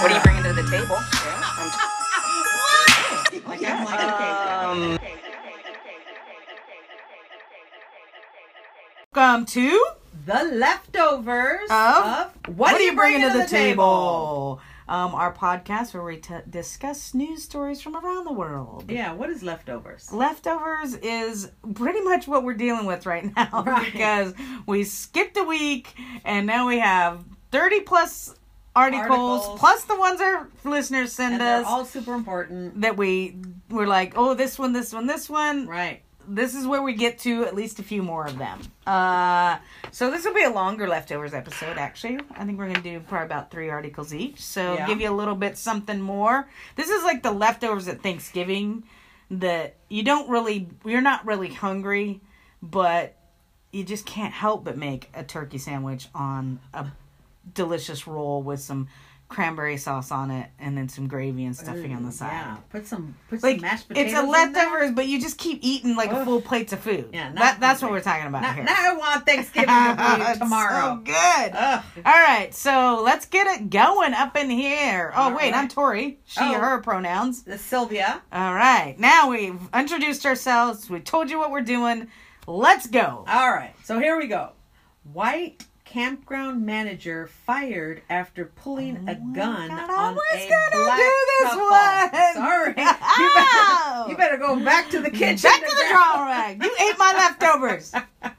What are you bringing to the table? Um, Welcome to The leftovers of of What, are you bringing to the table? Um, our podcast where we t- discuss news stories from around the world. Yeah, what is leftovers? Leftovers is pretty much what we're dealing with right now Right. because we skipped a week and now we have 30 plus articles, Articles. plus the ones our listeners send And they're us all super important. that we were like, oh, this one, this one, this one. Right. this is where we get to at least a few more of them. Uh, so this will be a longer leftovers episode. Actually, I think we're gonna do probably about three articles each. So Yeah. give you a little bit something more. This is like the leftovers at Thanksgiving that you don't really, you're not really hungry, but you just can't help but make a turkey sandwich on a delicious roll with some cranberry sauce on it and then some gravy and stuffing on the side. Yeah. Put some put Like some mashed potatoes. it's a leftovers, but you just keep eating like Ugh. full plates of food. Yeah, not that, that's what we're talking about Now, here. now I want Thanksgiving to tomorrow. so good. Ugh. All right, so let's get it going up in here. Oh All wait, right. I'm Tori. She, Oh. her pronouns. The Sylvia. All right, now we've introduced ourselves. We told you what we're doing. Let's go. All right. So here we go. White campground manager fired after pulling a oh gun God, I on was a gonna black do this couple. one. Sorry. You better, you oh. better go back to the kitchen. Back to the drawing rack. You ate my leftovers.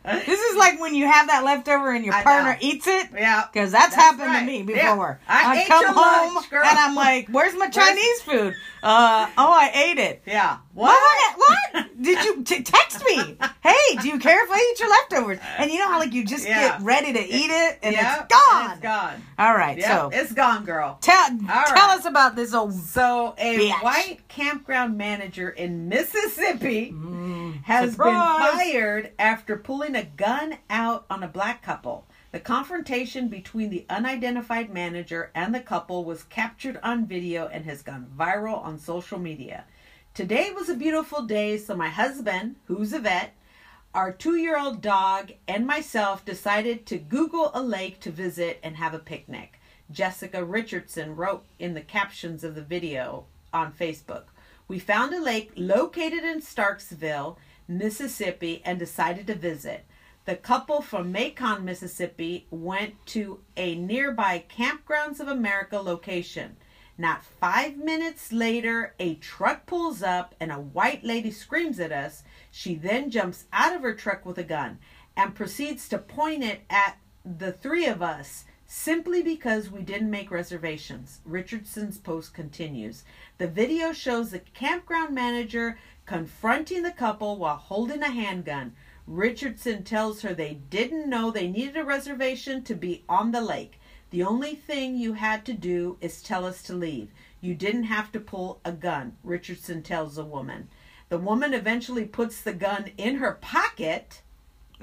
This is like when you have that leftover and your I partner know. eats it. Yeah. Because that's, That's happened right. to me Yeah. before. I ate come your home lunch, and I'm like, "Where's my Chinese food?" Uh, oh, I ate it. Yeah. What? What? Did you t- text me? Hey, do you care if I eat your leftovers? And you know how like you just Yeah. get ready to eat it and Yeah, it's gone. and It's gone. All right, Yeah, so it's gone, girl. tell tell right. us about this old. So, a Bitch. white campground manager in Mississippi has surprise. been fired after pulling a gun out on a black couple. The confrontation between the unidentified manager and the couple was captured on video and has gone viral on social media. Today was a beautiful day, so my husband, who's a vet, our two year old dog, and myself decided to Google a lake to visit and have a picnic. Jessica Richardson wrote in the captions of the video on Facebook. We found a lake located in Starksville, Mississippi, and decided to visit. The couple from Macon, Mississippi went to a nearby Kampgrounds of America location. Not five minutes later, a truck pulls up and a white lady screams at us. She then jumps out of her truck with a gun and proceeds to point it at the three of us simply because we didn't make reservations. Richardson's post continues. The video shows the campground manager confronting the couple while holding a handgun. Richardson tells her they didn't know they needed a reservation to be on the lake. The only thing you had to do is tell us to leave. You didn't have to pull a gun, Richardson tells the woman. The woman eventually puts the gun in her pocket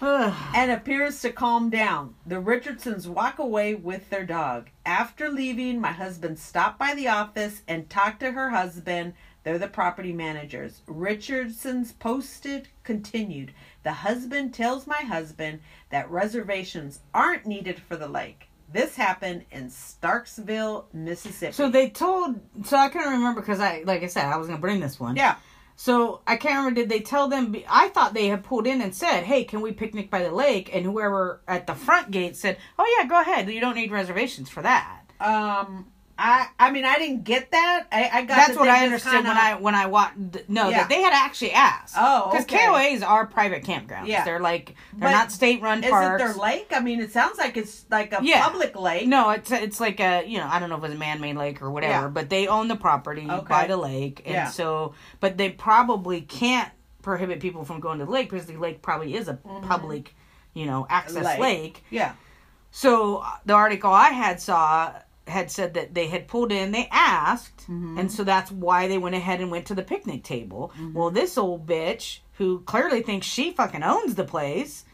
and appears to calm down. The Richardsons walk away with their dog. After leaving, my husband stopped by the office and talked to her husband. They're the property managers. Richardson's posted continued. The husband tells my husband that reservations aren't needed for the lake. This happened in Starksville, Mississippi. So they told. So I couldn't remember because I, like I said, I was gonna bring this one. yeah. So I can't remember. Did they tell them? I thought they had pulled in and said, "Hey, can we picnic by the lake?" And whoever at the front gate said, "Oh yeah, go ahead. You don't need reservations for that." Um. I. I mean, I didn't get that. I. I got. That's that what I understood kinda- when I when I watched. No, Yeah. that they had actually asked. Oh, because okay. KOAs are private campgrounds. Yeah. they're like they're But not state run Is parks. it their lake? I mean, it sounds like it's like a Yeah. public lake. No, it's it's like a you know I don't know if it's a man-made lake or whatever, Yeah. but they own the property Okay. by the lake, and Yeah. so but they probably can't prohibit people from going to the lake because the lake probably is a public, you know, access Mm-hmm. Lake. lake. Yeah. So uh, the article I had saw had said that they had pulled in, they asked, Mm-hmm. and so that's why they went ahead and went to the picnic table. Well, this old bitch who clearly thinks she fucking owns the place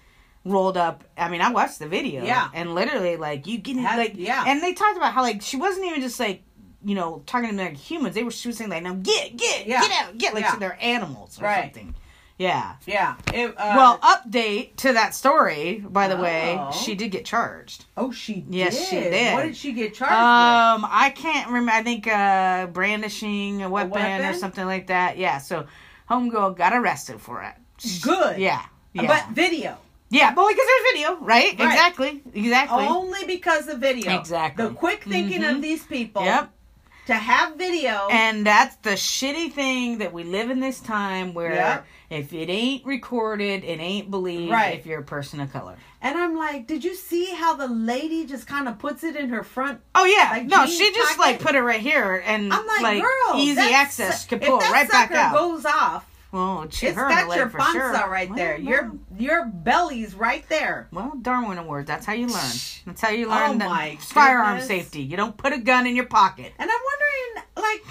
rolled up. I mean, I watched the video, Yeah. and literally like you get Had- like yeah. and they talked about how like she wasn't even just like. You know, talking to them like humans, they were she was saying like, "Now get, get, Yeah. get out, get!" Like Yeah. they're animals or Right. something. Yeah. Yeah. It, uh, Well, update to that story, by the way, Oh. she did get charged. oh, she did. Yes, she did. What did she get charged Um, I can't remember. I think uh, brandishing a weapon, or weapon? something like that. Yeah. So, homegirl got arrested for it. with? Good. Yeah. Yeah. But video. yeah, but because there's video, right? Right. Exactly. Exactly. Only because of video. Exactly. The quick thinking Mhm. of these people. Yep. To have video. And that's the shitty thing that we live in this time where Yep. if it ain't recorded, it ain't believed Right. if you're a person of color. And I'm like, did you see how the lady just kind of puts it in her front? Oh yeah, Like no, she just pocket? like put it right here and I'm like, girl, easy access could pull if that right back out. goes off, well, she it's got your panza sure. right Well, there. well, Your your belly's right there. well, Darwin Awards. That's how you learn. That's how you learn Oh, my firearm safety. You don't put a gun in your pocket. And I'm wondering, like,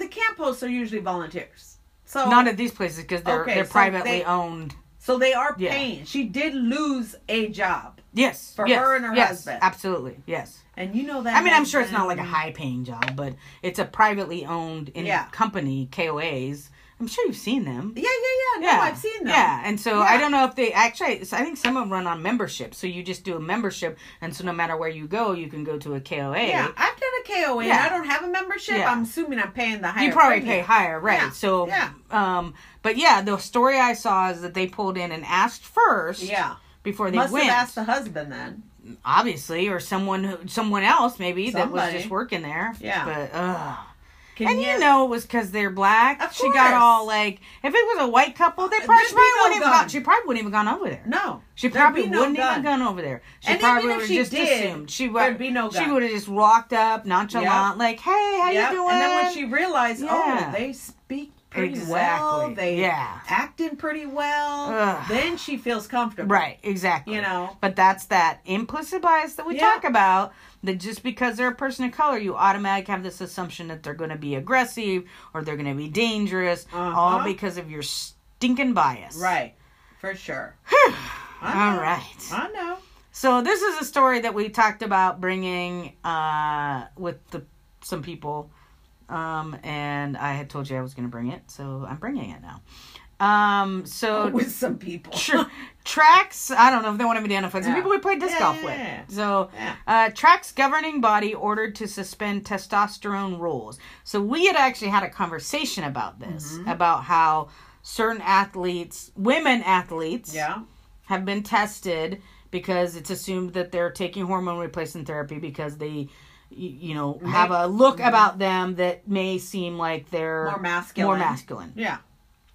the camp hosts are usually volunteers. So Not at these places because they're Okay, they're so privately they- owned. so they are Yeah. paying. She did lose a job, Yes, For yes, her and her yes, husband. Absolutely, yes. and you know that. I mean, I'm sure it's not like a high paying job, but it's a privately owned in Yeah. company, KOAs. I'm sure you've seen them. Yeah, yeah, yeah. No, I've seen them. Yeah, and so I don't know if they actually. I think some of them run on membership. So you just do a membership, and so no matter where you go, you can go to a KOA. Yeah, I've done a KOA and Yeah. I don't have a membership. Yeah. I'm assuming I'm paying the higher. you probably premium. pay higher, right? Yeah, So, yeah. um, but yeah, the story I saw is that they pulled in and asked first, Yeah, before they must went, have asked the husband then. obviously, or someone who, someone else maybe that was just working there. Yeah. but ugh. Can and you know it was because they're black. She got all like, if it was a white couple, they probably, she probably no wouldn't even gun. gone. She probably wouldn't even gone over there. No, She probably no wouldn't gun. even gone over there. She And probably would have just did, assumed she would. be no She would have just walked up nonchalant, Yep. like, "Hey, how Yep. you doing?" And then when she realized, oh, Yeah. oh, they speak pretty well, they Yeah. acting pretty well, Ugh. then she feels comfortable. right, exactly. You know. but that's that implicit bias that we Yeah. talk about. That just because they're a person of color, you automatically have this assumption that they're going to be aggressive or they're going to be dangerous, Uh-huh. all because of your stinking bias. Right, for sure. All right. I know. So this is a story that we talked about bringing uh, with the some people, um, and I had told you I was going to bring it, so I'm bringing it now. Um, so With some people. tr- tracks. I don't know if they want to identify some Yeah. people we played disc Yeah, golf yeah, with. So uh, tracks governing body ordered to suspend testosterone rules. So we had actually had a conversation about this Mm-hmm. about how certain athletes, women athletes, Yeah. have been tested because it's assumed that they're taking hormone replacement therapy because they you know have a look about them that may seem like they're More masculine. more masculine. Yeah.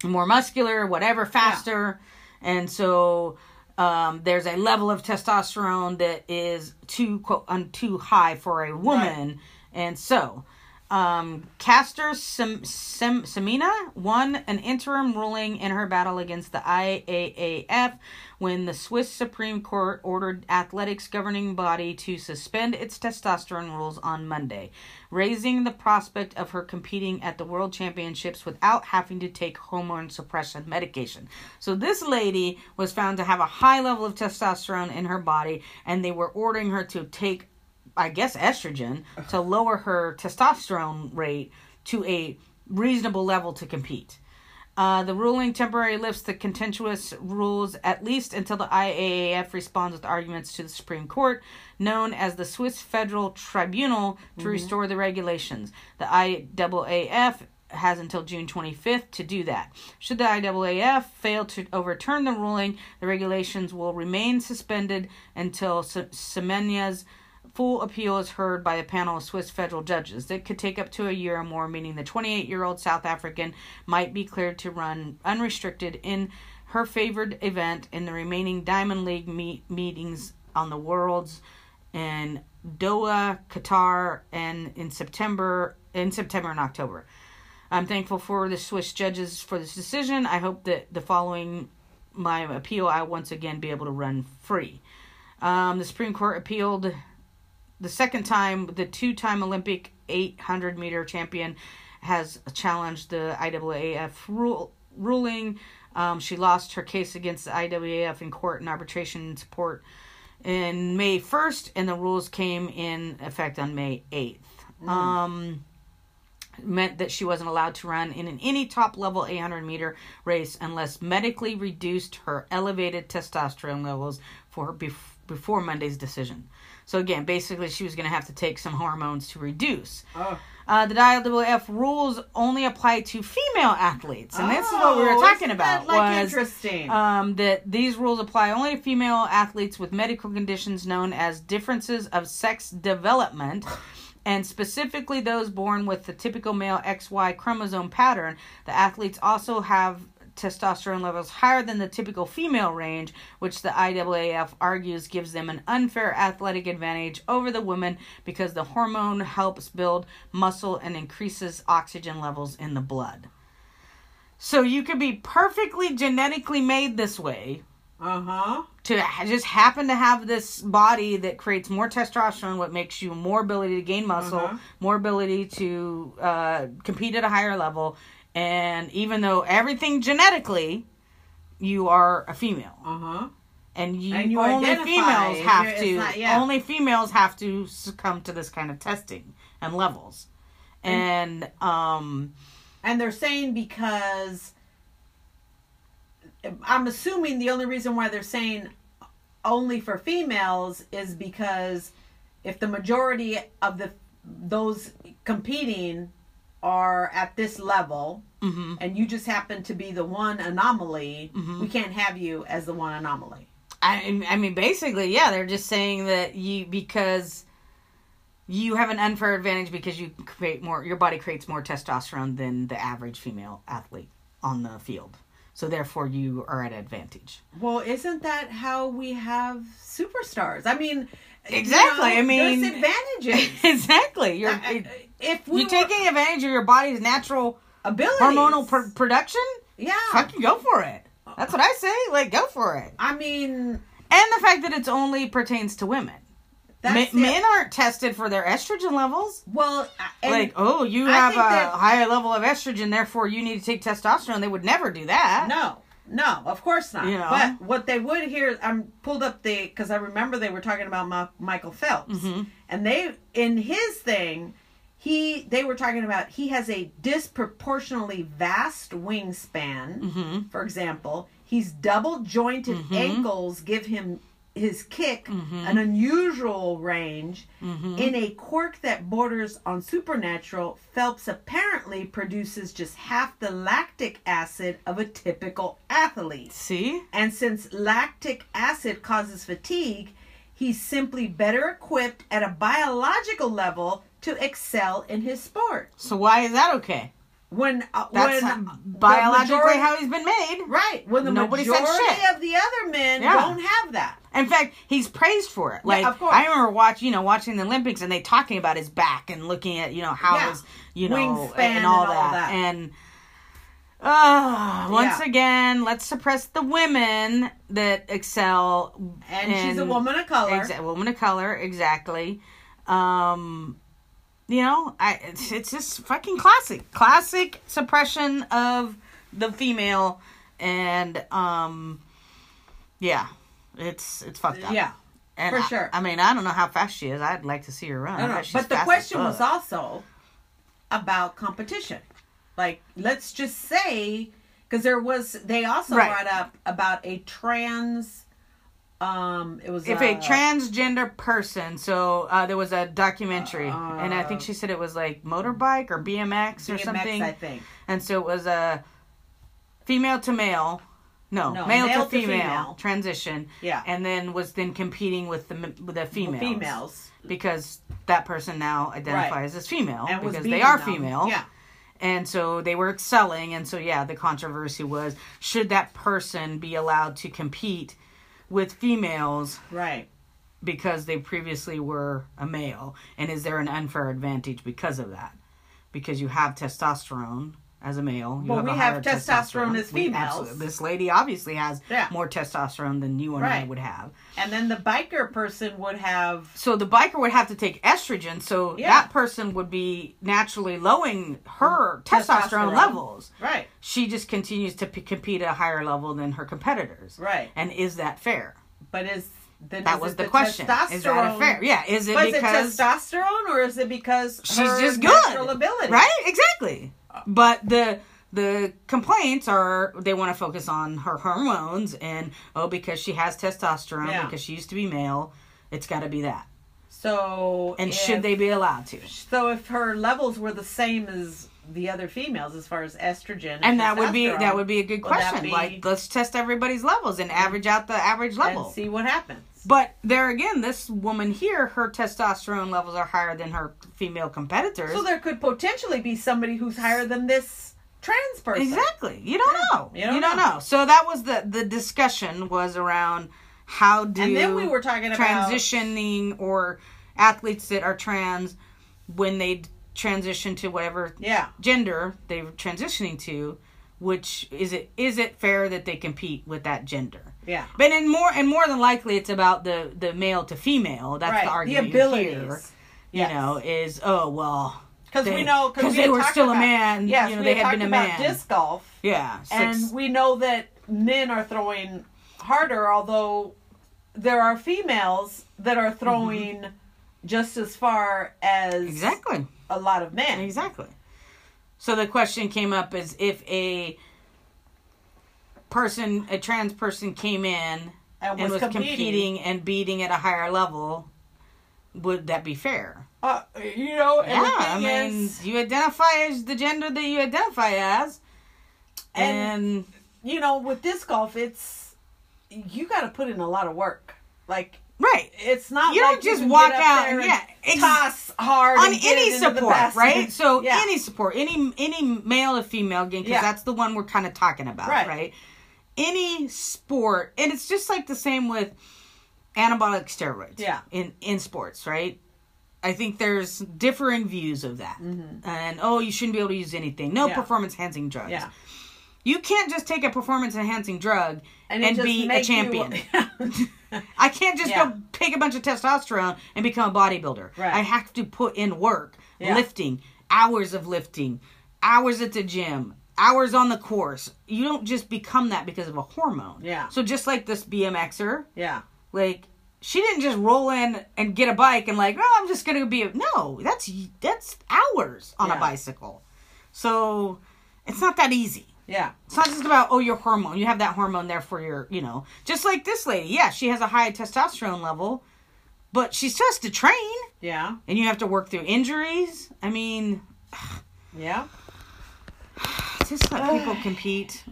more muscular whatever faster. And so um, there's a level of testosterone that is too quote un, too high for a woman. And so um, Caster Sem- Sem- Semina won an interim ruling in her battle against the IAAF when the Swiss Supreme Court ordered athletics governing body to suspend its testosterone rules on Monday, raising the prospect of her competing at the World Championships without having to take hormone suppression medication. So this lady was found to have a high level of testosterone in her body and they were ordering her to take I guess estrogen to lower her testosterone rate to a reasonable level to compete. Uh, the ruling temporarily lifts the contentious rules at least until the IAAF responds with arguments to the Supreme Court, known as the Swiss Federal Tribunal, to restore the regulations. The IAAF has until June 25th to do that. Should the IAAF fail to overturn the ruling, the regulations will remain suspended until Se- Semenya's full appeal is heard by a panel of Swiss federal judges. That could take up to a year or more, meaning the 28 year old South African might be cleared to run unrestricted in her favored event in the remaining Diamond League meet- meetings on the Worlds in Doha, Qatar, and in September in September and October. I'm thankful for the Swiss judges for this decision. I hope that the following my appeal, I once again be able to run free. Um, the Supreme Court appealed the second time the two-time Olympic 800 meter champion has challenged the IAAF rule, ruling. Um, she lost her case against the IAAF in court and arbitration support in May 1st, and the rules came in effect on May 8th. Um, meant that she wasn't allowed to run in an, any top level 800 meter race unless medically reduced her elevated testosterone levels for bef- before Monday's decision. So again, basically, she was going to have to take some hormones to reduce. Oh. Uh, the IWF rules only apply to female athletes, and this is what we were Oh, talking about. like, was interesting. um, that these rules apply only to female athletes with medical conditions known as differences of sex development, and specifically those born with the typical male XY chromosome pattern. The athletes also have testosterone levels higher than the typical female range, which the IAAF argues gives them an unfair athletic advantage over the women because the hormone helps build muscle and increases oxygen levels in the blood. So you could be perfectly genetically made this way Uh huh. to just happen to have this body that creates more testosterone, what makes you more ability to gain muscle, Uh-huh. more ability to uh, compete at a higher level, and even though everything genetically, you are a female, Uh huh. and you, And you only females have to not- yeah. only females have to succumb to this kind of testing and levels, and um. And they're saying because I'm assuming the only reason why they're saying only for females is because if the majority of the those competing are at this level mhm. and you just happen to be the one anomaly, Mhm. we can't have you as the one anomaly. I I mean basically yeah they're just saying that you because you have an unfair advantage because you create more your body creates more testosterone than the average female athlete on the field. So therefore you are at advantage. Well, isn't that how we have superstars? I mean, you Exactly, I mean- there's advantages. exactly. You're I- I- if we you're taking advantage of your body's natural abilities, hormonal pr- production. yeah. Fucking go for it. That's what I say. Like go for it. I mean, And the fact that it's only pertains to women. it. men aren't tested for their estrogen levels. Well, uh, like, oh, you I have a that- higher level of estrogen, therefore you need to take testosterone. They would never do that. no, no, of course not. But what they would hear, I'm pulled up the because I remember they were talking about Ma- Michael Phelps, Mhm. and they in his thing, he they were talking about he has a disproportionately vast wingspan. Mm-hmm. For example, he's double jointed Mhm. ankles give him his kick Mhm. an unusual range. Mm-hmm. In a quirk that borders on supernatural, Phelps apparently produces just half the lactic acid of a typical athlete. See? And since lactic acid causes fatigue, he's simply better equipped at a biological level to excel in his sport. So why is that okay? When uh, That's when how- biologically majority- how he's been made. right when the Nobody said majority of the other men Yeah. don't have that. In fact, he's praised for it. Like of course. I remember watching, you know, watching the Olympics and they talking about his back and looking at, you know, how Yeah. his, you know, Wingspan and all and all that. that. And uh, once Yeah. again, let's suppress the women that excel. And she's a woman of color. Exa- woman of color, exactly. Um, you know, I it's, it's just fucking classic, classic suppression of the female, and um, yeah, it's it's fucked up. Yeah. and for I- sure. I, mean, I don't know how fast she is. I'd like to see her run. I don't know. bet But the question was also about competition. Like, let's just say, because there was, they also Right. brought up about a trans, um, it was if a transgender person, so uh, there was a documentary, and I think Uh, she said it was like motorbike or BMX, or something. I think. and so it was a female to male no, No, male, male to, to female female. transition Yeah. and then was then competing with the with the females Females. because that person now identifies as female And because they are them. female Yeah. and so they were excelling and so yeah the controversy was should that person be allowed to compete with females Right. because they previously were a male and is there an unfair advantage because of that because you have testosterone as a male. You Well, we have higher testosterone as females. This lady obviously has Yeah. more testosterone than you and I would have. And then the biker person would have So the biker would have to take estrogen, so Yeah. that person would be naturally lowering her mm, testosterone, Testosterone. levels. right, She just continues to p- compete at a higher level than her competitors. right. And is that fair? But is then That is was it the, question. Is that fair? Yeah. Is it But is it because testosterone or is it because she's her just good? ability? Right? Exactly. But the the complaints are they want to focus on her hormones and oh because she has testosterone Yeah. because she used to be male, it's got to be that. So And if- should they be allowed to? So if her levels were the same as the other females as far as estrogen and, And that would be that would be a good question. be- Like let's test everybody's levels and average out the average level. and see what happens. But there again, this woman here, her testosterone levels are higher than her female competitors. So there could potentially be somebody who's higher than this trans person. Exactly. You don't know. You You don't don't, know. know. So that was the the discussion was around how do And then we were talking about transitioning or athletes that are trans when they transition to whatever yeah, gender they're transitioning to, which is it is it fair that they compete with that gender? Yeah, But in more and more than likely, it's about the the male to female. That's right. the The argument abilities. here. You know, is oh well, because we they- know 'cause we they were still a man, Yes, you know, we they had had been a about man. disc golf, yeah, and we know that men are throwing harder, although there are females that are throwing just as far as Mm-hmm. exactly. a lot of men. Exactly. So the question came up is if a person, a trans person came in And and was was competing. competing. and beating at a higher level, would that be fair? Uh, you know, and yeah, I mean, is, you identify as the gender that you identify as, And- and, you know, with disc golf, it's you got to put in a lot of work. Like right it's not You like don't just can walk out and- yeah, ex- toss hard on and any support, right? So Yeah. any support, any any male or female game, because Yeah. that's the one we're kind of talking about, Right. right. Any sport, and it's just like the same with anabolic steroids, Yeah. in in sports, right? I think there's differing views of that, and oh, you shouldn't be able to use anything. No Mm-hmm. Yeah. performance enhancing drugs. yeah, You can't just take a performance enhancing drug and, and, be a make you- champion. I can't just Yeah. go take a bunch of testosterone and become a bodybuilder. Right. I have to put in work, Yeah. lifting, hours of lifting, hours at the gym, hours on the course. You don't just become that because of a hormone. Yeah. So just like this BMXer, yeah, like she didn't just roll in and get a bike and like, oh, I'm just gonna be a no. That's that's hours on Yeah. a bicycle. So it's not that easy. yeah, It's not just about oh your hormone. You have that hormone there for your you know just like this lady. Yeah, she has a high testosterone level, but she still has to train, yeah, and you have to work through injuries. I mean, yeah. Just let people compete.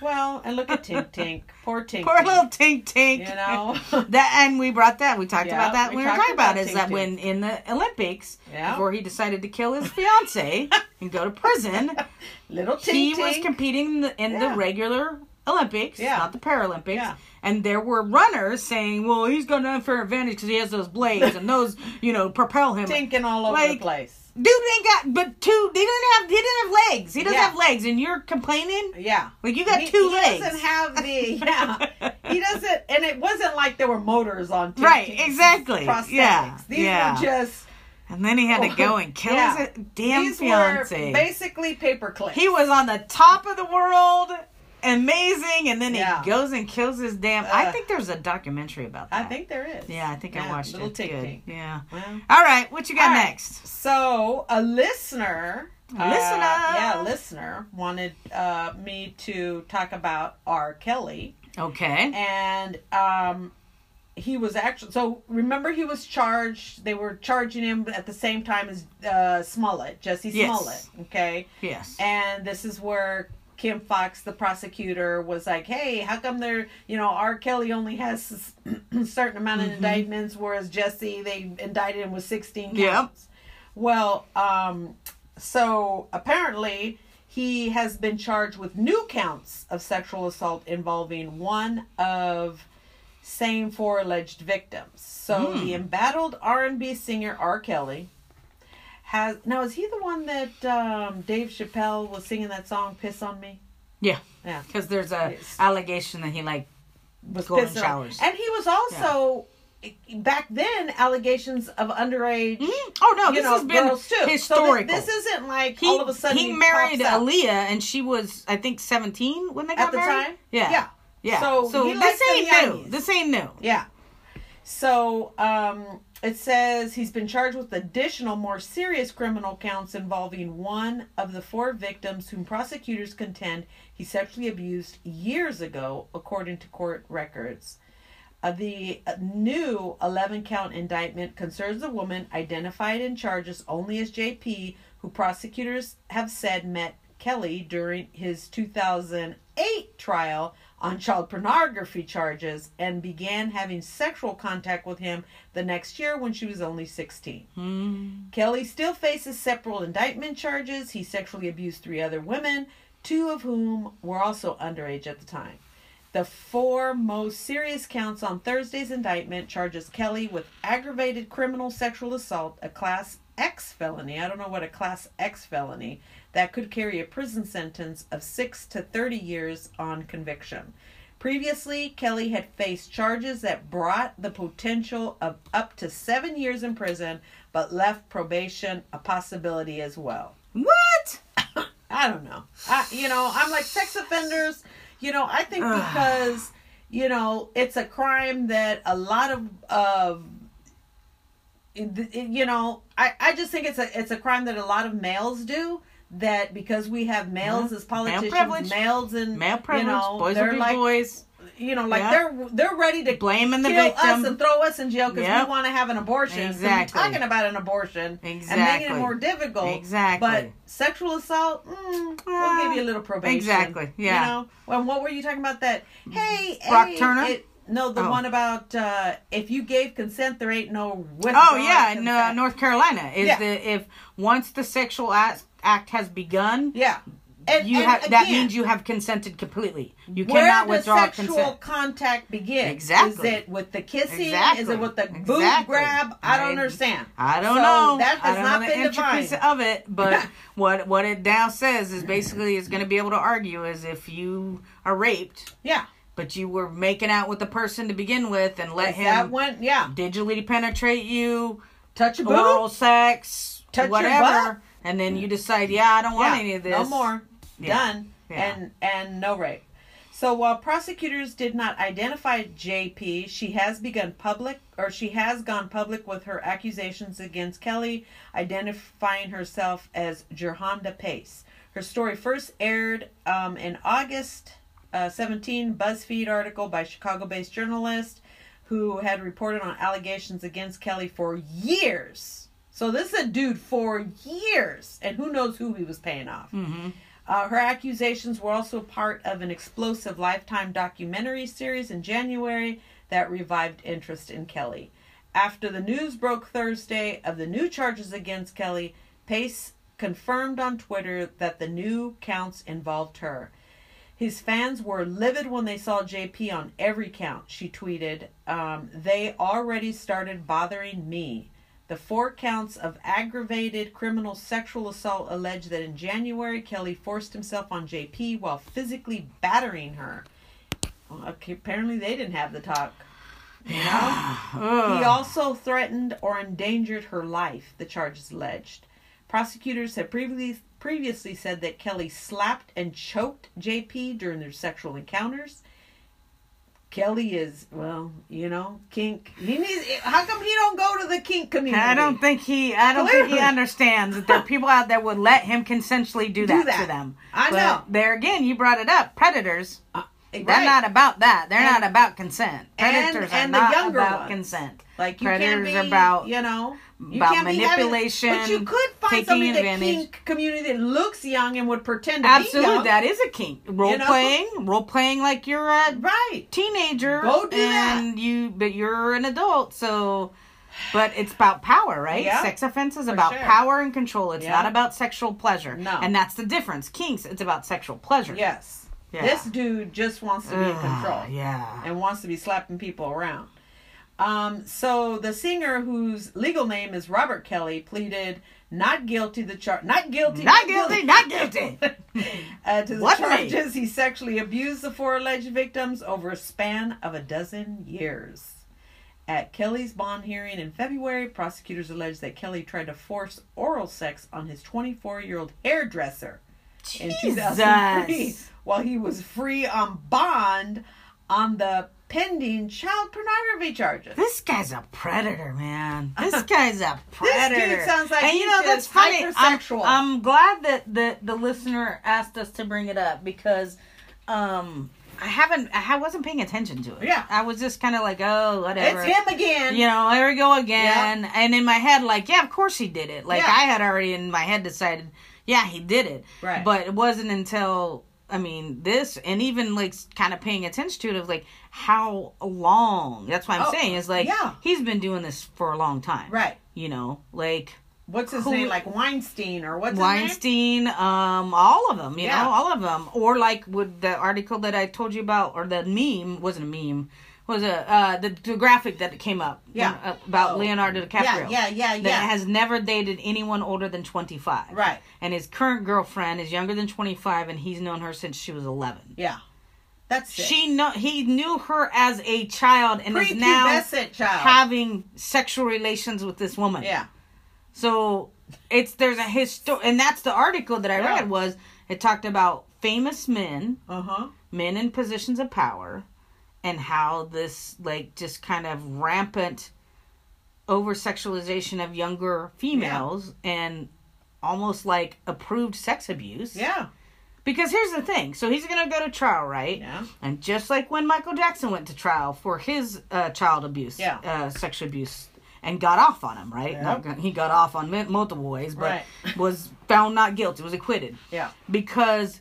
Well, and look at Tink Tink, poor Tink. Poor Tink. little Tink Tink. You know? that and we brought that. We talked Yeah, about that. we We, were talking about, about is Tink that Tink. when in the Olympics Yeah. before he decided to kill his fiance and go to prison. Little Tink he was competing in the, in Yeah. the regular Olympics, Yeah. not the Paralympics. Yeah. And there were runners saying, "Well, he's got an unfair advantage because he has those blades and those, you know, propel him." Tinking all over the place. Dude ain't got, but two. They didn't have. He didn't have legs. He doesn't Yeah. have legs, and you're complaining. Yeah. Like you got he, two he legs. He doesn't have the yeah. he doesn't, and it wasn't like there were motors on. Right, exactly. Prosthetics. Yeah, These yeah. were just and then he had to go oh, and kill Yeah. his damn these fiance. were basically paper clips. he was on the top of the world, amazing, and then Yeah. he goes and kills his damn. I Uh, think there's a documentary about that. I think there is. Yeah, I think I watched little it. Tink. Yeah. Well, All right, what you got right. next? So a listener, uh, Listener. yeah, listener wanted uh, me to talk about R. Kelly, Okay. and um, he was actually. So remember, he was charged. They were charging him at the same time as uh, Smollett, Jesse Yes. Smollett. Okay, Yes. and this is where. Kim Foxx, the prosecutor, was like, "Hey, how come they're, you know, R. Kelly only has a certain amount of Mhm. indictments, whereas Jesse they indicted him with sixteen counts." Yep. Well, um, so apparently he has been charged with new counts of sexual assault involving one of same four alleged victims. So Hmm. the embattled R&B singer R. Kelly has now is he the one that um, Dave Chappelle was singing that song "Piss on Me"? Yeah, Yeah, because there's a Yes. allegation that he like was Golden showers. and he was also back then allegations of underage. Oh no, this know, has been too. So thi- historical. this, isn't like he, all of a sudden he married pops out. Aaliyah, and she was I think 17 when they got at the married. time. Yeah, yeah, yeah. So, So, he this ain't new. This ain't new. Yeah. So um, it says he's been charged with additional, more serious criminal counts involving one of the four victims whom prosecutors contend he sexually abused years ago, according to court records. Uh, the uh, new 11 count indictment concerns a woman identified in charges only as JP, who prosecutors have said met Kelly during his 2008 trial on child pornography charges and began having sexual contact with him the next year when she was only 16. Hmm. Kelly still faces several indictment charges. He sexually abused three other women, two of whom were also underage at the time. The four most serious counts on Thursday's indictment charges Kelly with aggravated criminal sexual assault, a class X felony. I don't know what a class X felony that could carry a prison sentence of 6 to 30 years on conviction. Previously, Kelly had faced charges that brought the potential of up to 7 years in prison but left probation a possibility as well. What? I don't know. I, you know, I'm like sex offenders. You know, I think ah. because you know it's a crime that a lot of of you know, I I just think it's a it's a crime that a lot of males do. That because we have mm-hmm. males as politicians, privilege. males and Male privilege. you know, boys will be like boys. you know, like Yeah. they're they're ready to Blaming the kill victim. us and throw us in jail because Yep. we want to have an abortion. So Exactly. we're talking about an abortion exactly. and making it more difficult. Exactly. But sexual assault, mm, we'll give ah. you a little probation. Exactly, yeah. You know, well, what were you talking about? That mm-hmm. hey, Brock hey, Turner? it- no, the Oh. one about uh, if you gave consent, there ain't no withdrawing Oh yeah, in uh. North Carolina is Yeah. the if once the sexual act, act has begun, yeah. And, you and have that means you have consented completely. You Where cannot does withdraw sexual consent. contact begin? Exactly. Is it with the kissing? Exactly. Is it with the boob Exactly. grab? I don't I- understand. I don't So know. That has not know the been intricacies defined. of it, but what what it now says is basically is going to be able to argue is if you are raped, Yeah. But you were making out with the person to begin with and let him. that him went, yeah. digitally penetrate you, Touch a boob? oral sex, Touch your whatever, butt? and then you decide, yeah, I don't want Yeah, any of this. No more. Yeah. Done. Yeah. And and no rape. So while prosecutors did not identify JP, she has begun public or she has gone public with her accusations against Kelly, identifying herself as Jerhonda Pace. Her story first aired um, in August uh, 17 BuzzFeed article by Chicago-based journalist who had reported on allegations against Kelly for years. So this is a dude for years, and who knows who he was paying off. hmm Uh, her accusations were also part of an explosive Lifetime documentary series in January that revived interest in Kelly. After the news broke Thursday of the new charges against Kelly, Pace confirmed on Twitter that the new counts involved her. His fans were livid when they saw JP on every count, she tweeted. Um, they already started bothering me. The four counts of aggravated criminal sexual assault allege that in January, Kelly forced himself on JP while physically battering her. Well, okay, apparently, they didn't have the talk. You know? He also threatened or endangered her life, the charges alleged. Prosecutors have previously previously said that Kelly slapped and choked JP during their sexual encounters. Kelly is, well, you know, kink. He needs. How come he don't go to the kink community? I don't think he. I don't think he understands that there are people out there would let him consensually do that, that. to them. I But know. There again, you brought it up. Predators. Uh, right. They're not about that. They're And- not about consent. Predators and are the not younger about ones. consent. like you Predators can't be, are about you know, you about can't having- manipulation, but you could find taking somebody in the advantage. kink community that looks young and would pretend to Absolutely, be young. Absolutely, that is a kink. Role know? playing, role playing like you're a right. teenager. Go do that. you, but you're an adult, so. But it's about power, right? Yeah. Sex offense is about sure. power and control. It's Yeah. not about sexual pleasure. No. And that's the difference. Kinks, it's about sexual pleasure. Yes. Yeah. This dude just wants to be in control Yeah. and wants to be slapping people around. Um, so the singer, whose legal name is Robert Kelly, pleaded not guilty the char not guilty Not guilty, not guilty. uh, to the What me? charges he sexually abused the four alleged victims over a span of a dozen years. At Kelly's bond hearing in February, prosecutors alleged that Kelly tried to force oral sex on his 24 year old hairdresser in 2003 while he was free on bond on the pending child pornography charges. This guy's a predator, man. This guy's a predator. this dude sounds like and you know that's funny. I'm, hypersexual. I'm glad that the the listener asked us to bring it up because um I haven't I wasn't paying attention to it. Yeah. I was just kind of like, oh, whatever. It's him again. You know, there we go again. Yeah. And in my head, like, yeah, of course he did it. Like Yeah. I had already in my head decided, yeah, he did it. Right. But it wasn't until I mean this, and even like kind of paying attention to it of like how long. That's what I'm Oh, saying is like yeah. he's been doing this for a long time. Right. You know, like What's his Who- name? Like Weinstein or what's his name? Weinstein, um, all of them, you Yeah. know, all of them, or like with the article that I told you about, or the meme wasn't a meme, was a uh, the, the graphic that came up, Yeah. uh, about Oh. Leonardo DiCaprio, Yeah, yeah, yeah, that yeah. has never dated anyone older than twenty five, Right. and his current girlfriend is younger than twenty five, and he's known her since she was eleven. Yeah. That's sick. She know he knew her as a child, and is now child. having sexual relations with this woman. yeah. So it's there's a history, and that's the article that I Yeah. read was it talked about famous men, Uh huh. men in positions of power, and how this like just kind of rampant over sexualization of younger females and almost like approved sex abuse. Yeah. Because here's the thing. So he's going to go to trial, right? Yeah. And just like when Michael Jackson went to trial for his uh, child abuse, Yeah. uh, sexual abuse, and got off on him, right? Yep. Not he got off on multiple ways, but Right. was found not guilty, was acquitted Yeah. because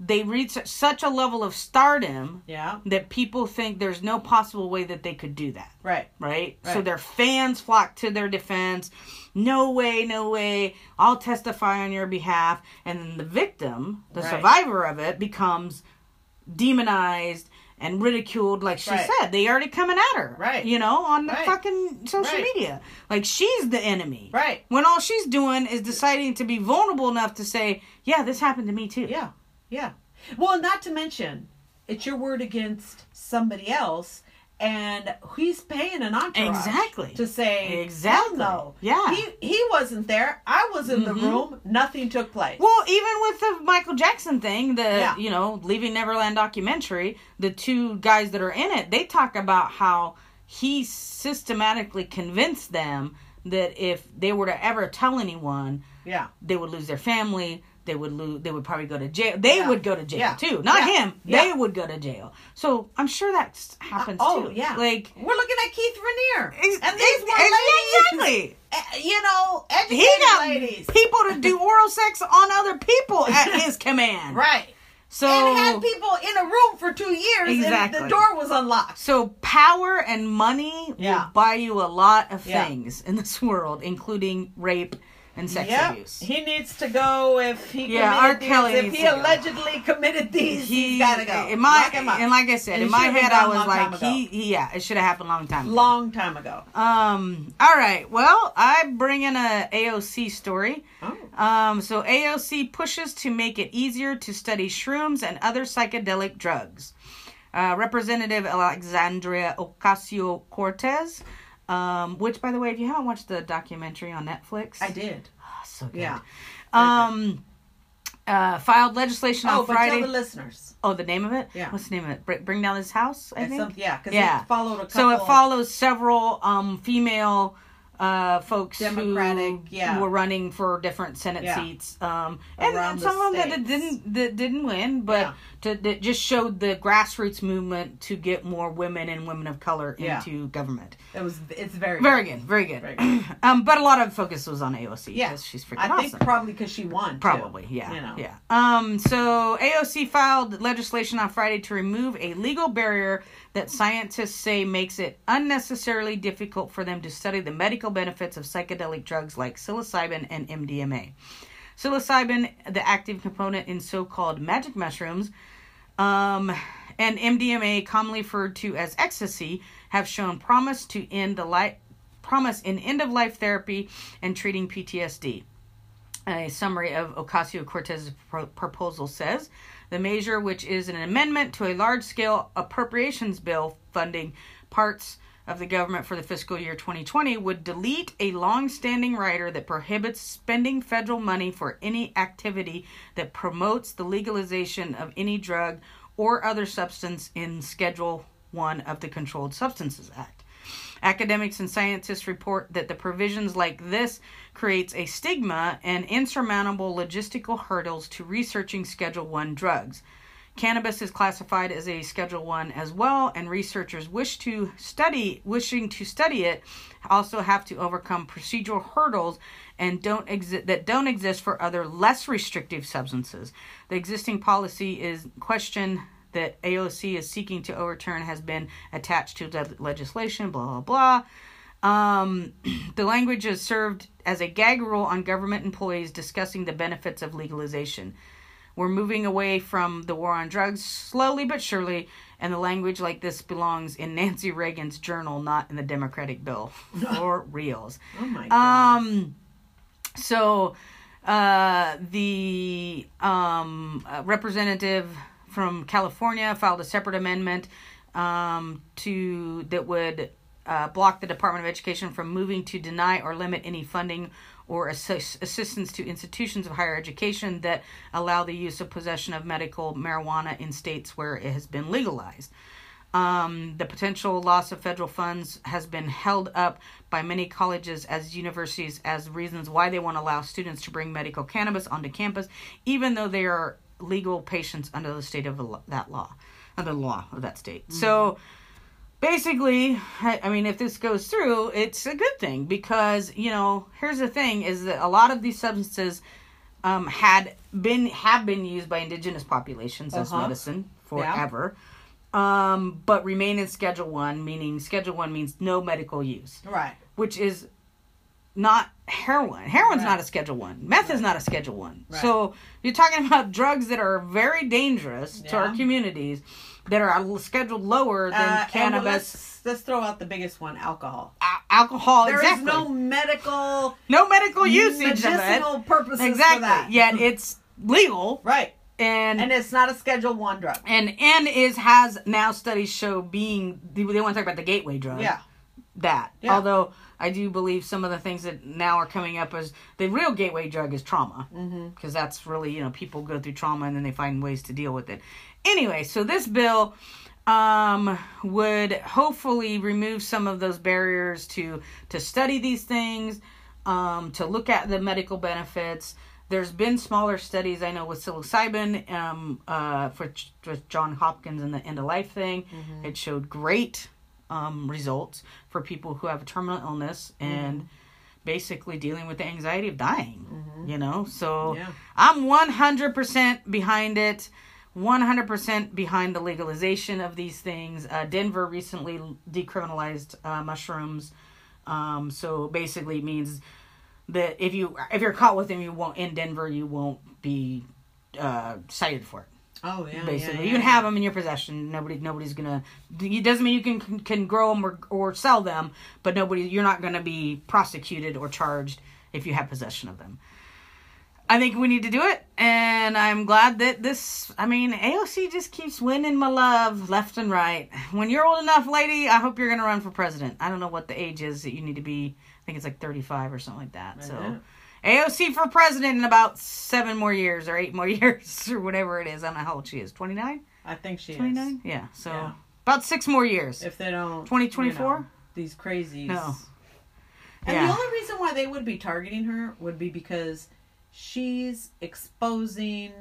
they reach such a level of stardom Yeah. that people think there's no possible way that they could do that Right. right? So their fans flock to their defense. No way, no way. I'll testify on your behalf. And then the victim, the Right. survivor of it, becomes demonized and ridiculed. Like she Right. said, they already coming at her, Right. You know, on the Right. fucking social Right. media. Like she's the enemy, Right. When all she's doing is deciding to be vulnerable enough to say, "Yeah, this happened to me too." Yeah. Yeah. Well, not to mention, it's your word against somebody else, and he's paying an entourage Exactly. to say Exactly. No. Yeah. He he wasn't there. I was in the Mhm. room. Nothing took place. Well, even with the Michael Jackson thing, the Yeah. you know Leaving Neverland documentary, the two guys that are in it, they talk about how he systematically convinced them that if they were to ever tell anyone, yeah. they would lose their family. They would lose. They would probably go to jail. They Yeah. would go to jail Yeah. too. Not Yeah. him. They would go to jail. So I'm sure that happens oh too. yeah. Like we're looking at Keith Raniere, ex- and these ex- ladies. exactly. eh, You know, educated He got ladies. people to do oral sex on other people at his command. Right. So and had people in a room for two years, Exactly. and the door was unlocked. So power and money Yeah. will buy you a lot of things in this world, including rape and sex Yep. abuse. He needs to go if he Yeah, R. these. Kelly if he to go. allegedly committed these, he's got to go. In my Lock him up. and like I said, in my head, I was like, he, he, yeah, it should have happened a long time. ago. long time ago. Um. All right. Well, I bring in a AOC story. Oh. Um. So AOC pushes to make it easier to study shrooms and other psychedelic drugs. Uh, Representative Alexandria Ocasio Cortez. Um, which, by the way, if you haven't watched the documentary on Netflix, I did. Oh, so good. Yeah. Um, uh, filed legislation Oh, on Friday. tell the listeners. oh, the name of it? Yeah. What's the name of it? Br- Bring down his house. I think. some- yeah, because Yeah. it followed a couple. So it follows several um, female uh, folks Democratic, who yeah. were running for different Senate Yeah. seats, um, and, and some of them that didn't that didn't win, but Yeah. To, that just showed the grassroots movement to get more women and women of color Yeah. into government. It was. It's very. Very good, very good. Very good. um, but a lot of focus was on AOC Yeah. she's freaking I think probably because she won. too. Probably, yeah. You know. Yeah. Um, so AOC filed legislation on Friday to remove a legal barrier that scientists say makes it unnecessarily difficult for them to study the medical benefits of psychedelic drugs like psilocybin and MDMA. Psilocybin, the active component in so called magic mushrooms, um, and MDMA, commonly referred to as ecstasy, have shown promise to end the life promise in end of life therapy and treating PTSD. A summary of Ocasio Cortez's pro- proposal says the measure, which is an amendment to a large scale appropriations bill funding parts of the government for the fiscal year 2020, would delete a long standing rider that prohibits spending federal money for any activity that promotes the legalization of any drug or other substance in Schedule 1 of the Controlled Substances Act. Academics and scientists report that the provisions like this creates a stigma and insurmountable logistical hurdles to researching Schedule 1 drugs. Cannabis is classified as a Schedule 1 as well, and researchers wish to study wishing to study it also have to overcome procedural hurdles and don't exi- that don't exist for other less restrictive substances. The existing policy is question that AOC is seeking to overturn has been attached to the legislation, blah, blah, blah. Um, the language is served as a gag rule on government employees discussing the benefits of legalization. We're moving away from the war on drugs slowly but surely, and the language like this belongs in Nancy Reagan's journal, not in the Democratic bill. For reals. Oh my god. Um, so uh, the um, uh, representative from California filed a separate amendment um, to that would uh, block the Department of Education from moving to deny or limit any funding or assist, assistance to institutions of higher education that allow the use of possession of medical marijuana in states where it has been legalized. Um, the potential loss of federal funds has been held up by many colleges as universities as reasons why they want to allow students to bring medical cannabis onto campus, even though they are legal patients under the state of that law, under the law of that state. So basically, I I mean, if this goes through, it's a good thing because you know, here's the thing: is that a lot of these substances um, had been have been used by indigenous populations as Uh-huh. medicine Yeah. forever, um, but remain in Schedule One, meaning Schedule One means no medical use, right. which is not heroin. Heroin's Right. not a Schedule One. Meth is not a Schedule One. Right. So you're talking about drugs that are very dangerous to our communities that are scheduled lower than Uh, well, cannabis, let's, let's throw out the biggest one: alcohol. a- alcohol. There is exactly. no medical, no medical usage of medicinal it. purposes Exactly. for that. Yet it's legal right, and and it's not a Schedule One drug. and N is has now studies show being they want to talk about the gateway drug. Yeah, that. Yeah. Although I do believe some of the things that now are coming up as the real gateway drug is trauma, because that's really you know people go through trauma and then they find ways to deal with it. Anyway, so this bill um, would hopefully remove some of those barriers to to study these things, um, to look at the medical benefits. There's been smaller studies I know with psilocybin um, uh, for, for John Hopkins and the end of life thing. It showed great um, results for people who have a terminal illness and basically dealing with the anxiety of dying. You know, so Yeah. I'm 100% behind it. 100% behind the legalization of these things. Uh, Denver recently decriminalized uh, mushrooms. Um, so basically it means that if you if you're caught with them, you won't in Denver, you won't be uh, cited for it Oh yeah, basically. yeah, you can have them in your possession. Nobody, nobody's gonna. It doesn't mean you can can grow them or or sell them, but nobody, you're not gonna be prosecuted or charged if you have possession of them. I think we need to do it, and I'm glad that this. I mean, AOC just keeps winning my love left and right. When you're old enough, lady, I hope you're gonna run for president. I don't know what the age is that you need to be. I think it's like 35 or something like that. So. AOC for president in about seven more years or eight more years or whatever it is. I don't know how old she is. 29? I think she 29? is. Yeah. So Yeah. about six more years. If they don't, 2024? you know, these crazies. No. And Yeah. the only reason why they would be targeting her would be because she's exposing.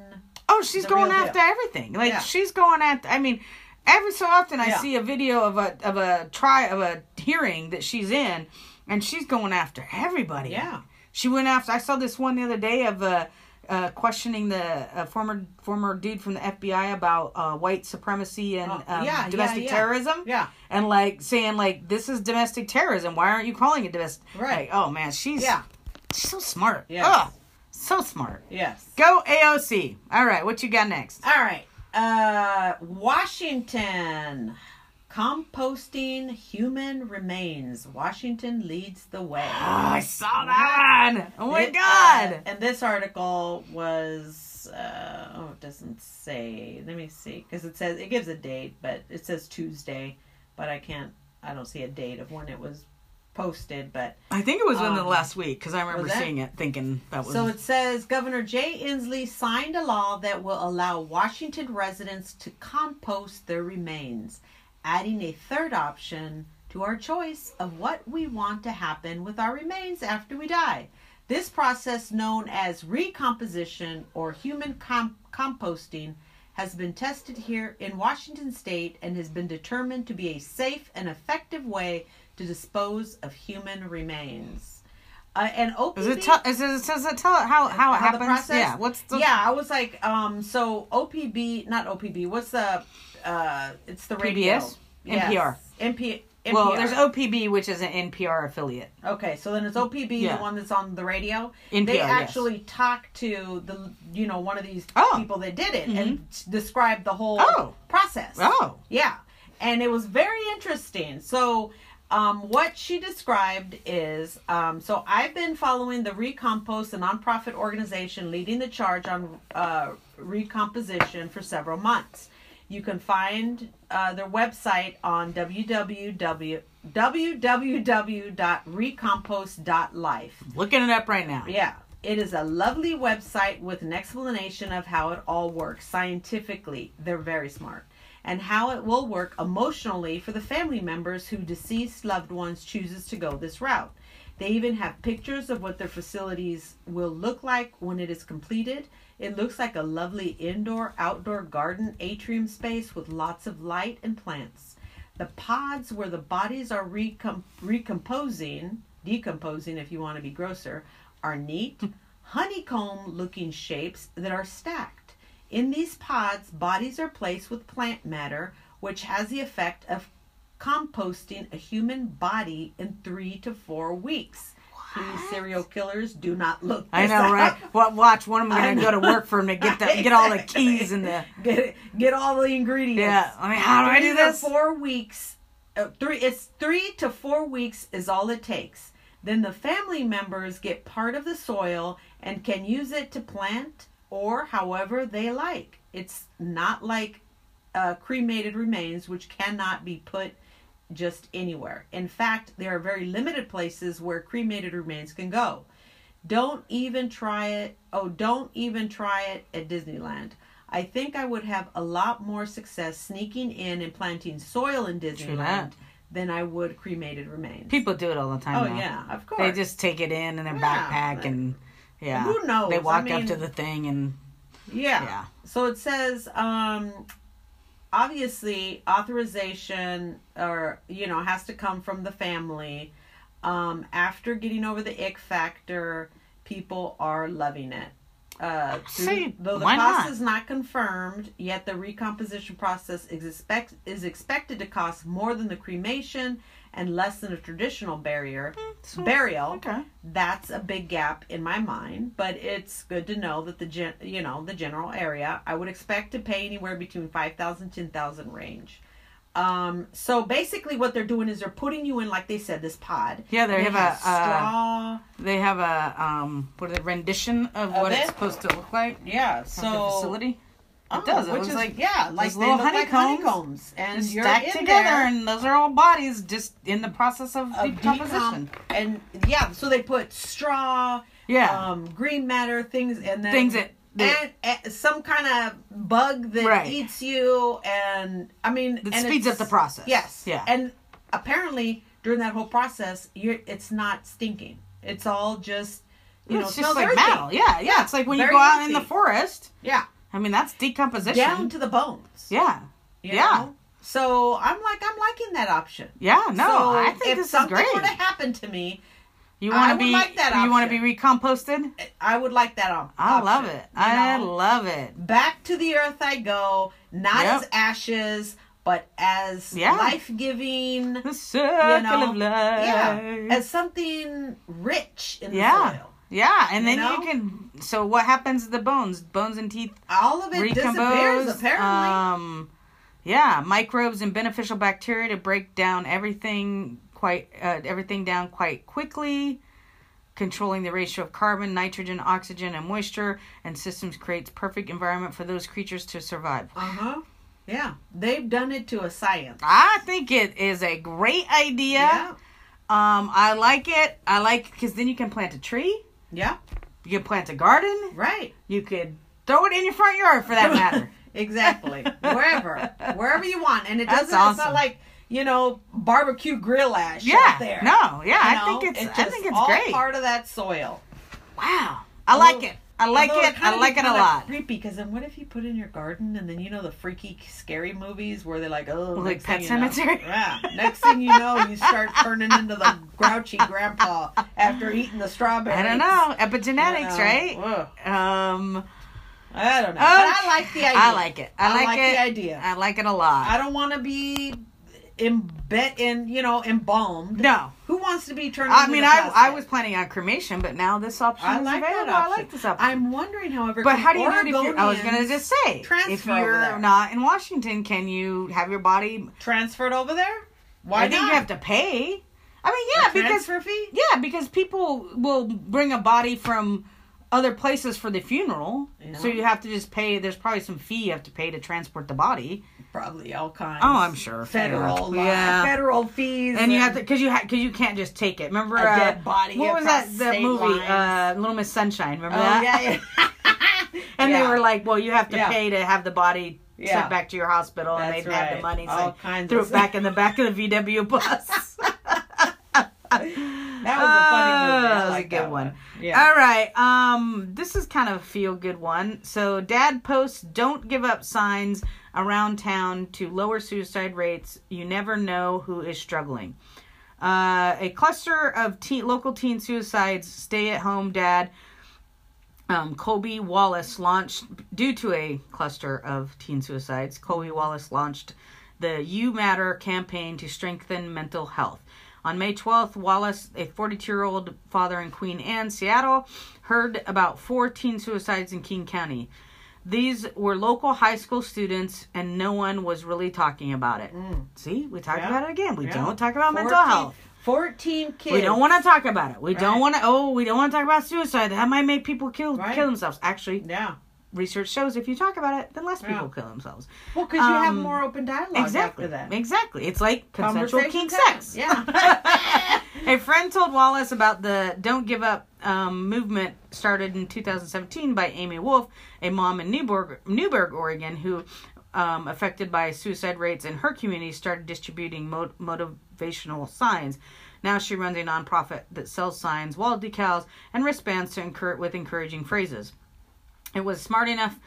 Oh, she's going after deal. everything. Like Yeah. she's going after. I mean, every so often I Yeah. see a video of a of a try of a hearing that she's in, and she's going after everybody. Yeah. She went after. I saw this one the other day of uh, uh, questioning the uh, former former dude from the FBI about uh, white supremacy and Oh, um, yeah, yeah, domestic yeah. terrorism. Yeah. and like saying like this is domestic terrorism. Why aren't you calling it domestic? Right. Like, oh man, she's Yeah. she's so smart. Yes. Ugh, so smart. Yes. Go AOC. All right, what you got next? All right. Uh, Washington. Composting human remains. Washington leads the way. Oh, I saw that one. Oh my It, god. uh, and this article was uh, oh, it doesn't say. Let me see because it says it gives a date, but it says Tuesday, but I can't. I don't see a date of when it was posted, but I think it was in the Um, last week because I remember seeing it, thinking that was. So it says Governor Jay Inslee signed a law that will allow Washington residents to compost their remains, adding a third option to our choice of what we want to happen with our remains after we die. This process, known as recomposition or human com- composting, has been tested here in Washington state and has been determined to be a safe and effective way to dispose of human remains. Uh, and OPB, Is it, tell, is it, does it tell how, how it how the happens? process? Yeah. What's the. yeah, I was like, um, so OPB, not OPB. What's the? Uh, it's the radio. PBS? NPR. NP, NPR. Well, there's OPB, which is an NPR affiliate. Okay, so then it's OPB, Yeah. the one that's on the radio. NPR, they yes. actually talked to the, you know, one of these Oh. people that did it and s- described the whole Oh. process. Oh. Yeah, and it was very interesting. So, um, what she described is um, so I've been following the Recompose, a nonprofit organization leading the charge on uh, recomposition for several months. You can find uh, their website on www www.recompose.life. Looking it up right now. Yeah. It is a lovely website with an explanation of how it all works scientifically. They're very smart. And how it will work emotionally for the family members who deceased loved ones chooses to go this route. They even have pictures of what their facilities will look like when it is completed. It looks like a lovely indoor outdoor garden atrium space with lots of light and plants. The pods where the bodies are recom- recomposing, decomposing if you want to be grosser, are neat, honeycomb looking shapes that are stacked. In these pods, bodies are placed with plant matter, which has the effect of composting a human body in three to four weeks. Please, serial killers, do not look. I know, right? Well, watch one of them going to go to work for him to get the, get all the keys and the. Get get all the ingredients. Yeah. I mean, how do I Three do this? Four weeks. Uh, three. It's three to four weeks is all it takes. Then the family members get part of the soil and can use it to plant or however they like. It's not like uh, cremated remains, which cannot be put just anywhere. In fact, there are very limited places where cremated remains can go. Don't even try it. Oh, don't even try it at Disneyland. I think I would have a lot more success sneaking in and planting soil in. Disneyland than I would cremated remains. People do it all the time. oh now. yeah, of course. They just take it in in their Yeah, backpack and. Yeah. Who knows? They I walk up to the thing and. Yeah. Yeah. So it says, um, obviously, authorization or you know has to come from the family. Um, after getting over the ick factor, people are loving it. Uh, through- See, though the cost not? is not confirmed, yet the recomposition process is expect is expected to cost more than the cremation and less than a traditional barrier so- burial Okay. that's a big gap in my mind but it's good to know that the gen you know the general area i would expect to pay anywhere between 5000 10000 range um so basically what they're doing is they're putting you in like they said this pod Yeah, they have it a, uh, straw They have a um, what it, rendition of, Of what it? it's supposed to look like. yeah so the facility. Oh, It does. It which is like yeah like little look like honeycombs honeycombs and you're stacked together, there and those are all bodies just in the process of, of decomposition. and yeah so they put straw Yeah, um, green matter things and then Things that- and, and some kind of bug that Right. eats you and I mean it speeds up the process. Yes. Yeah. And apparently during that whole process, you're it's not stinking. It's all just you know it's smells just like earthy. metal. Yeah, yeah. It's like when you go out in the forest. Yeah. I mean, that's decomposition. Down to the bones. yeah, you yeah. know? So I'm like I'm liking that option. yeah. No, so I think if this is something great. were to happen to me, You want to be? like that you want to option. be recomposted? I would like that op- I love option, it. I know? love it. back to the earth I go, not Yep. as ashes, but as Yeah. life giving. The circle know, of life. Yeah, as something rich in Yeah. the soil. Yeah, and You then know? you can. So what happens to the bones? Bones and teeth All of it disappears recompose. apparently. Um, Yeah, microbes and beneficial bacteria to break down everything quite uh, everything down quite quickly. Controlling the ratio of carbon, nitrogen, oxygen, and moisture, and systems creates perfect environment for those creatures to survive. Uh huh. Yeah, they've done it to a science. I think it is a great idea. Yeah. Um, I like it. I like because then you can plant a tree. Yeah. You can plant a garden. Right. You could throw it in your front yard for that matter. Exactly. Wherever, wherever you want, and it doesn't. It's awesome. not like you know barbecue grill ash yeah. out there. No. Yeah. You I know, think it's. I just think it's all great. part of that soil. wow. I like it. I like it. I like it a lot. Creepy, because then what if you put in your garden and then you know the freaky, scary movies where they're like, oh, Like Pet Sematary. you know- yeah. Next thing you know, you start turning into the grouchy grandpa after eating the strawberries. I don't know. Epigenetics, You know, right? ugh, Um. I don't know. Oh, but I like the idea. I like it. I, I like, like it. the idea. I like it a lot. I don't want to be embed in, you know, embalmed. no. Who wants to be turned? I mean, I, I was planning on cremation, but now this option I like available. that option. I like this option. I'm wondering, however, but how do you it if you're? I was gonna just say, if you're not in Washington, can you have your body? transferred over there. Why I think not? you have to pay. I mean, yeah, because fee. yeah, because people will bring a body from other places for the funeral, so you have to just pay. There's probably some fee you have to pay to transport the body, Probably all kinds. Oh, I'm sure. Federal, Yeah. yeah, federal fees, and you have to because you had because you can't just take it. Remember a uh, dead body. What was that? The movie, uh, Little Miss Sunshine. Remember oh that? yeah, yeah. And Yeah. they were like, "Well, you have to pay to have the body sent back to your hospital," and they'd have the money, so All kinds threw it back in the back of the VW bus. That was a funny movie. Oh, I that was a good that one. Yeah. All right, um, this is kind of a feel good one. So, Dad posts "Don't give up" signs around town to lower suicide rates. You never know who is struggling. Uh, a cluster of teen, local teen suicides. Stay at home, Dad. Um, Colby Wallace launched due to a cluster of teen suicides. Colby Wallace launched the You Matter campaign to strengthen mental health. On May 12th, Wallace, a 42 year old father in Queen Anne, Seattle, heard about four teen suicides in King County. These were local high school students, and no one was really talking about it. Mm. See, we talked Yeah. about it again. We Yeah. don't talk about mental health. Fourteen kids. We don't want to talk about it. We don't want to. Oh, we don't want to talk about suicide. That might make people kill Right. kill themselves. Actually, Yeah. Research shows if you talk about it, then less Yeah. people kill themselves. Well, because you have Um, more open dialogue Exactly. after that. Exactly. It's like consensual king sex. Yeah. a friend told Wallace about the "Don't Give Up" um, movement started in 2017 by Amy Wolff, a mom in Newberg, Newberg, Oregon, who. Um, affected by suicide rates in her community, started distributing mo- motivational signs. Now she runs a nonprofit that sells signs, wall decals, and wristbands to encourage with encouraging phrases. It was smart enough.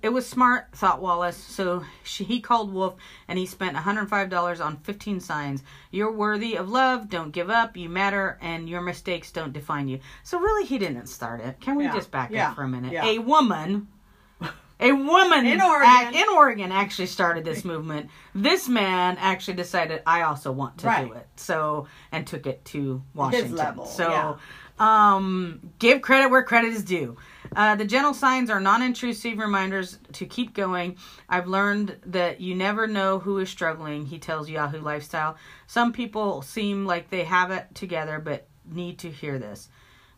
It was smart, thought Wallace. So she, he called Wolff and he spent $105 on 15 signs. You're worthy of love. Don't give up. You matter. And your mistakes don't define you. So really, he didn't start it. Can we Yeah. just back Yeah. up for a minute? Yeah. A woman. A woman In Oregon. ac- in Oregon actually started this movement. This man actually decided I also want to Right. do it. So and took it to Washington. So um, give credit where credit is due. Uh, the gentle signs are non intrusive reminders to keep going. I've learned that you never know who is struggling, he tells Yahoo Lifestyle. Some people seem like they have it together but need to hear this.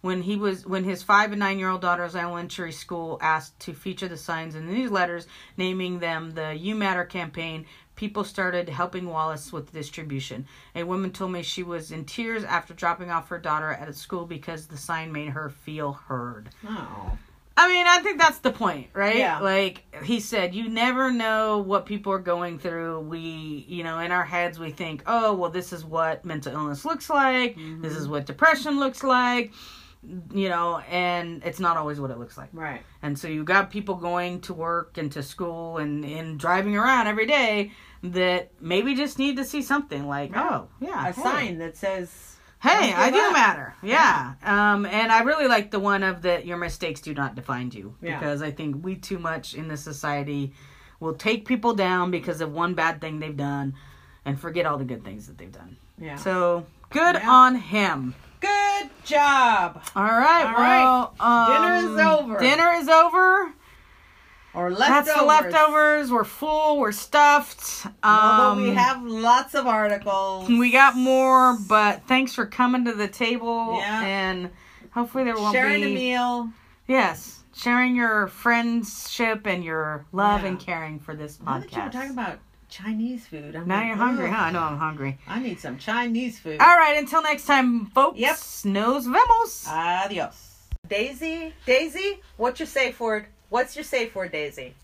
When he was when his five and nine year old daughter's elementary school asked to feature the signs in the newsletters, naming them the You Matter campaign, people started helping Wallace with distribution. A woman told me she was in tears after dropping off her daughter at a school because the sign made her feel heard. Oh. I mean, I think that's the point, right? Yeah. Like he said, you never know what people are going through. We, you know, in our heads, we think, oh, well, this is what mental illness looks like. This is mm-hmm. what depression looks like. You know, and it's not always what it looks like. Right. And so you got people going to work and to school and, and driving around every day that maybe just need to see something like, Yeah. oh, yeah. A hey. sign that says. Hey, I do up. matter. Yeah. Um, and I really like the one of that your mistakes do not define you. Yeah. Because I think we too much in this society will take people down because of one bad thing they've done and forget all the good things that they've done. Yeah. So good Yeah. on him. Good job. All right. All right. well, um, Dinner is over. Dinner is over. Or That's leftovers. the leftovers. We're full. We're stuffed. Although we Um, have lots of articles. we got more, but thanks for coming to the table. Yeah. And hopefully there won't sharing be a meal. yes, sharing your friendship and your love Yeah. and caring for this podcast. Now that you were talking about Chinese food, I'm now like, you're hungry, "Ugh, huh? I know I'm hungry. I need some Chinese food. All right, until next time, folks. Yep. Nos vemos. Adios. Daisy, Daisy, what's your safe word? What's your safe word, Daisy?